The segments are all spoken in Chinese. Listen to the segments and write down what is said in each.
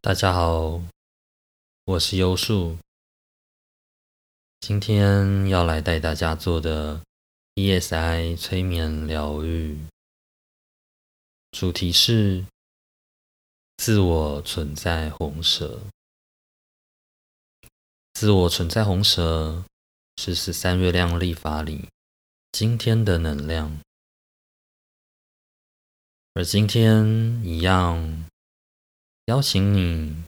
大家好，我是优树，今天要来带大家做的 ESI 催眠疗愈，主题是自我存在红蛇。自我存在红蛇是十三月亮历法里今天的能量，而今天一样。邀请你，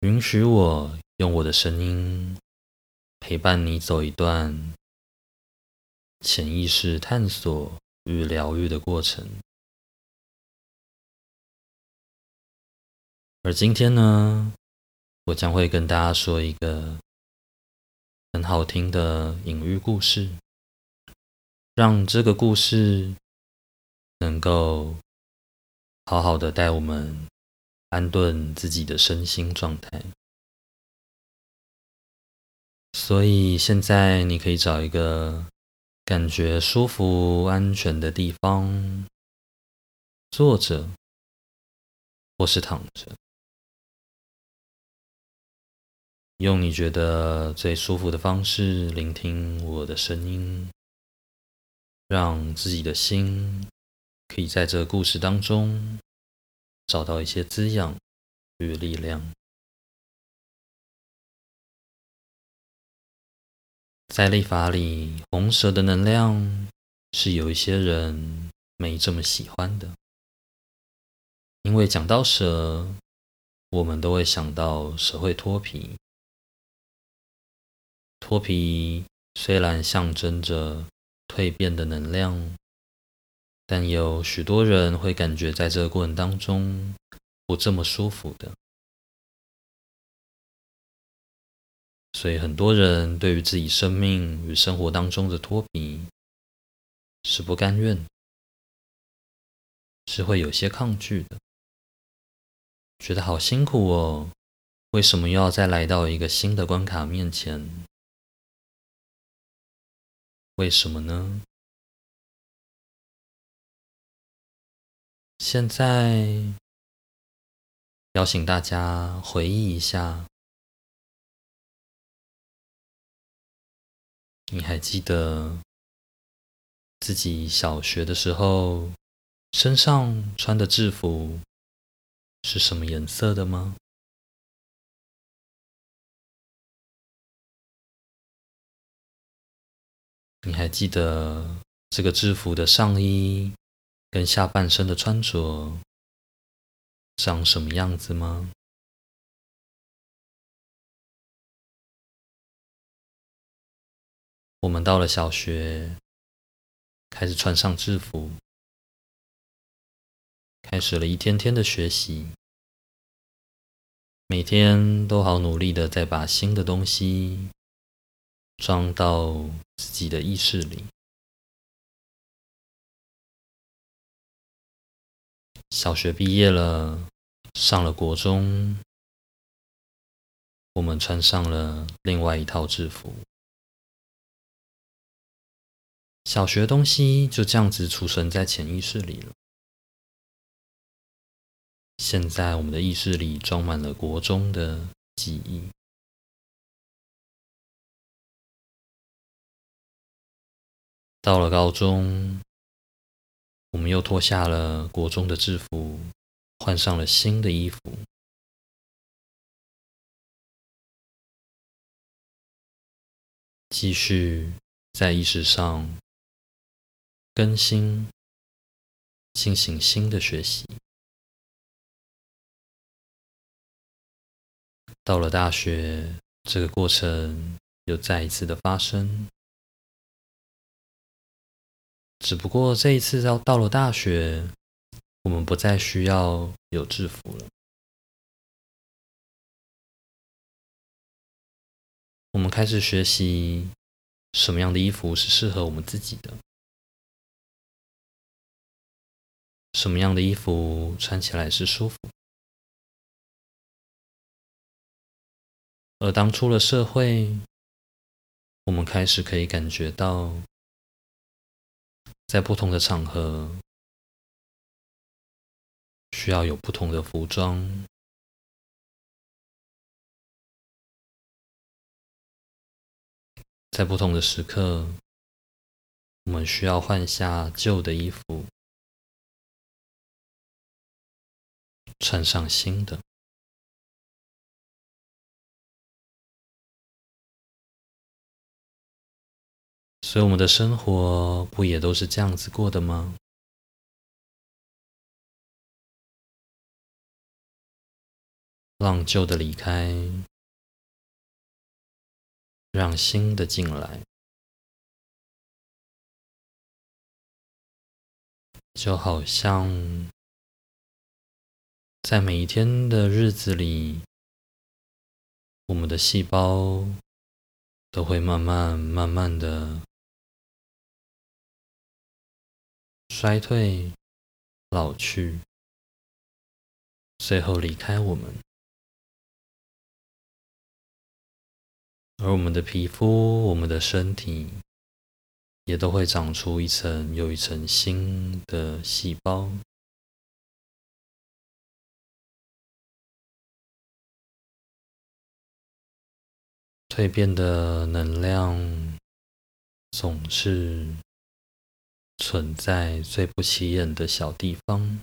允许我用我的声音陪伴你走一段潜意识探索与疗愈的过程。而今天呢，我将会跟大家说一个很好听的隐喻故事，让这个故事能够好好的带我们。安顿自己的身心状态，所以现在你可以找一个感觉舒服、安全的地方坐着，或是躺着，用你觉得最舒服的方式聆听我的声音，让自己的心可以在这个故事当中。找到一些滋养与力量。在历法里，红蛇的能量是有一些人没这么喜欢的，因为讲到蛇，我们都会想到蛇会脱皮。脱皮虽然象征着蜕变的能量。但有许多人会感觉在这个过程当中不这么舒服的，所以很多人对于自己生命与生活当中的脱贫是不甘愿，是会有些抗拒的，觉得好辛苦哦，为什么又要再来到一个新的关卡面前？为什么呢？现在，邀请大家回忆一下，你还记得自己小学的时候身上穿的制服是什么颜色的吗？你还记得这个制服的上衣？跟下半身的穿着长什么样子吗？我们到了小学，开始穿上制服，开始了一天天的学习，每天都好努力的在把新的东西装到自己的意识里。小学毕业了，上了国中，我们穿上了另外一套制服。小学东西就这样子储存在潜意识里了。现在我们的意识里装满了国中的记忆。到了高中。我们又脱下了国中的制服，换上了新的衣服，继续在意识上更新，进行新的学习。到了大学，这个过程又再一次的发生。只不过这一次到到了大学，我们不再需要有制服了。我们开始学习什么样的衣服是适合我们自己的，什么样的衣服穿起来是舒服。而当出了社会，我们开始可以感觉到。在不同的场合需要有不同的服装。在不同的时刻我们需要换下旧的衣服穿上新的。所以，我们的生活不也都是这样子过的吗？让旧的离开，让新的进来，就好像在每一天的日子里，我们的细胞都会慢慢、慢慢的。衰退、老去，最后离开我们，而我们的皮肤、我们的身体，也都会长出一层又一层新的细胞。蜕变的能量总是。存在最不起眼的小地方，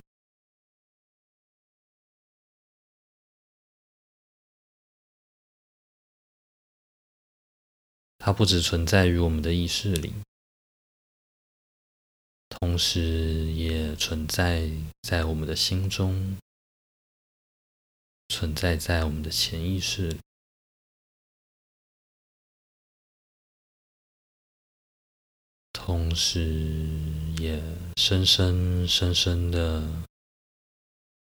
它不只存在于我们的意识里，同时也存在在我们的心中，存在在我们的潜意识里。同时，也深深深深的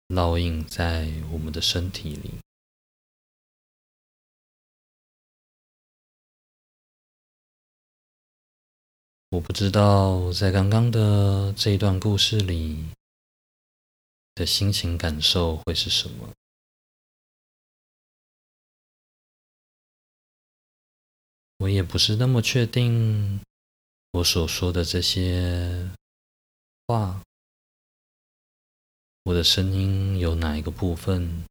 烙印在我们的身体里。我不知道在刚刚的这一段故事里的心情感受会是什么。我也不是那么确定。我所说的这些话，我的声音有哪一个部分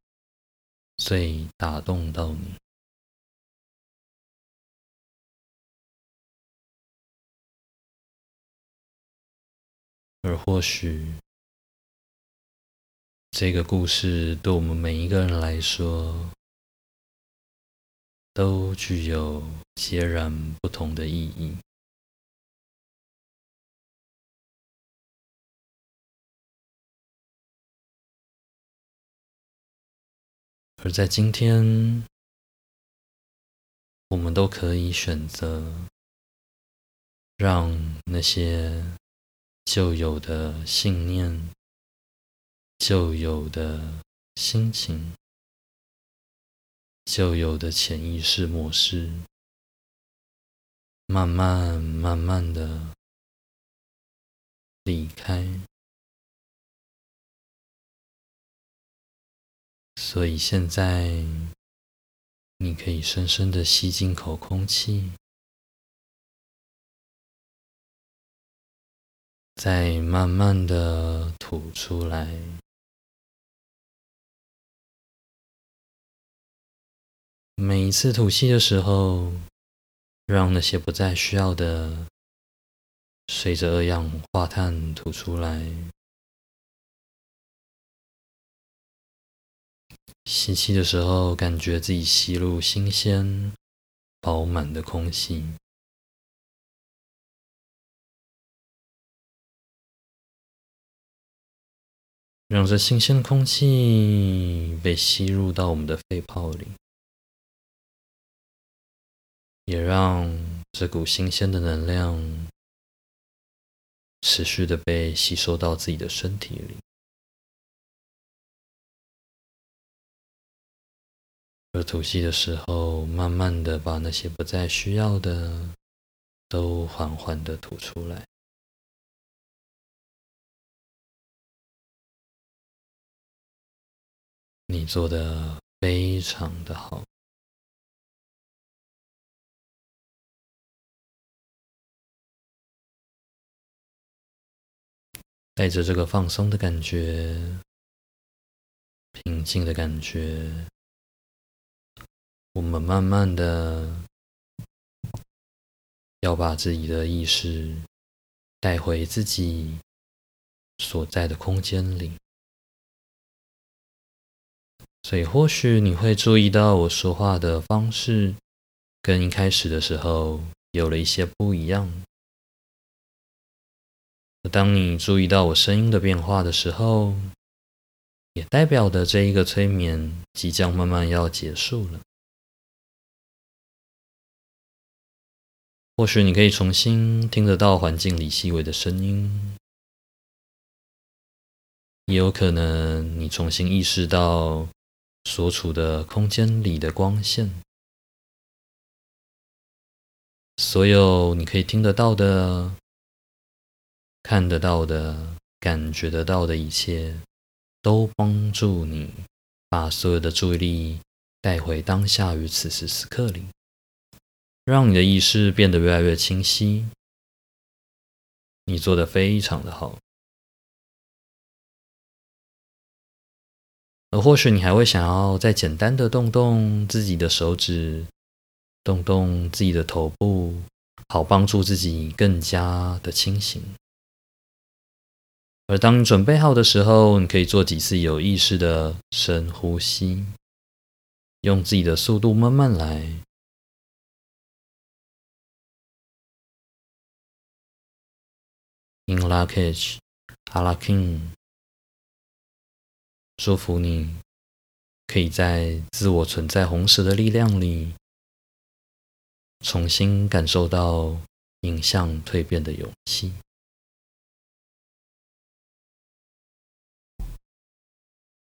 最打动到你？而或许，这个故事对我们每一个人来说，都具有截然不同的意义。而在今天，我们都可以选择让那些旧有的信念、旧有的心情、旧有的潜意识模式，慢慢、慢慢的离开。所以现在，你可以深深的吸进口空气，再慢慢的吐出来。每一次吐气的时候，让那些不再需要的，随着二氧化碳吐出来。吸气的时候，感觉自己吸入新鲜、饱满的空气，让这新鲜空气被吸入到我们的肺泡里，也让这股新鲜的能量持续的被吸收到自己的身体里。而吐气的时候，慢慢的把那些不再需要的，都缓缓的吐出来。你做的非常的好。带着这个放松的感觉，平静的感觉。我们慢慢的要把自己的意识带回自己所在的空间里。所以，或许你会注意到我说话的方式跟一开始的时候有了一些不一样。当你注意到我声音的变化的时候，也代表的这一个催眠即将慢慢要结束了。或许你可以重新听得到环境里细微的声音，也有可能你重新意识到所处的空间里的光线，所有你可以听得到的、看得到的、感觉得到的一切，都帮助你把所有的注意力带回当下与此时此刻里。让你的意识变得越来越清晰，你做的非常的好。而或许你还会想要再简单的动动自己的手指，动动自己的头部，好帮助自己更加的清醒。而当你准备好的时候，你可以做几次有意识的深呼吸，用自己的速度慢慢来。In luggage，hala king，祝福你，可以在自我存在红石的力量里，重新感受到影像蜕变的勇气。